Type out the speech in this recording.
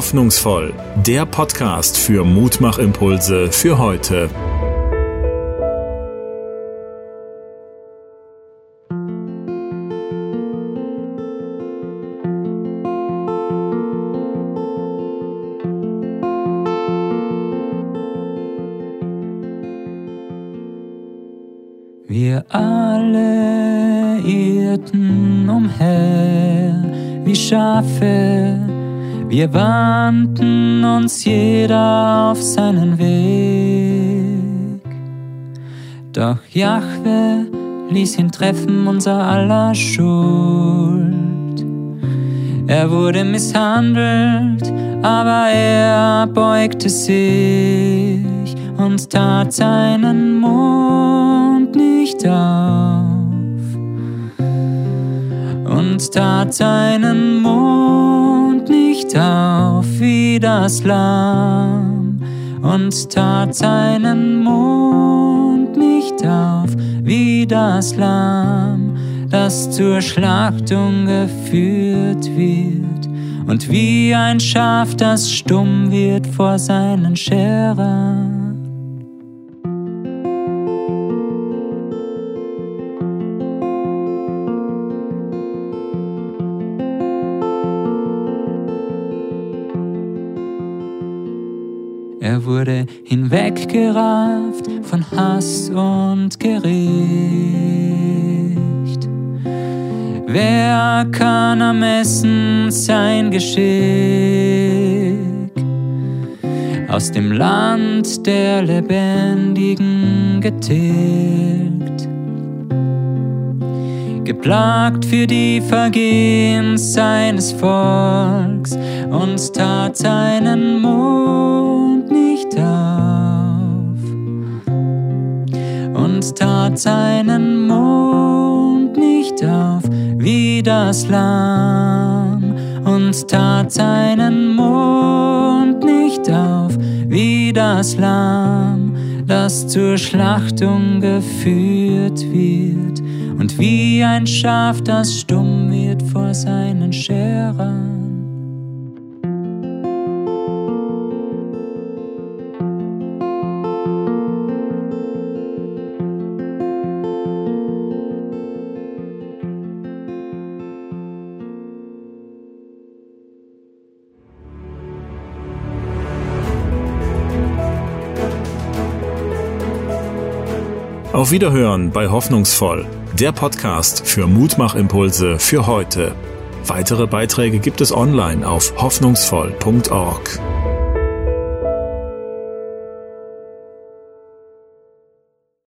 Hoffnungsvoll, der Podcast für Mutmachimpulse für heute. Wir alle irrten umher wie Schafe, wir wandten uns jeder auf seinen Weg. Doch Jahwe ließ ihn treffen unser aller Schuld. Er wurde misshandelt, aber er beugte sich und tat seinen Mund nicht auf und tat seinen Mund nicht auf wie das Lamm und tat seinen Mund nicht auf wie das Lamm, das zur Schlachtung geführt wird und wie ein Schaf, das stumm wird vor seinen Scherern. Er wurde hinweggerafft von Hass und Gericht. Wer kann ermessen sein Geschick? Aus dem Land der Lebendigen getilgt. Geplagt für die Vergehen seines Volks und tat seinen Mund nicht auf und tat seinen Mund nicht auf wie das Lamm und tat seinen Mund nicht auf wie das Lamm, das zur Schlachtung geführt wird und wie ein Schaf, das stumm wird vor seinen Scherern. Auf Wiederhören bei Hoffnungsvoll, der Podcast für Mutmachimpulse für heute. Weitere Beiträge gibt es online auf hoffnungsvoll.org.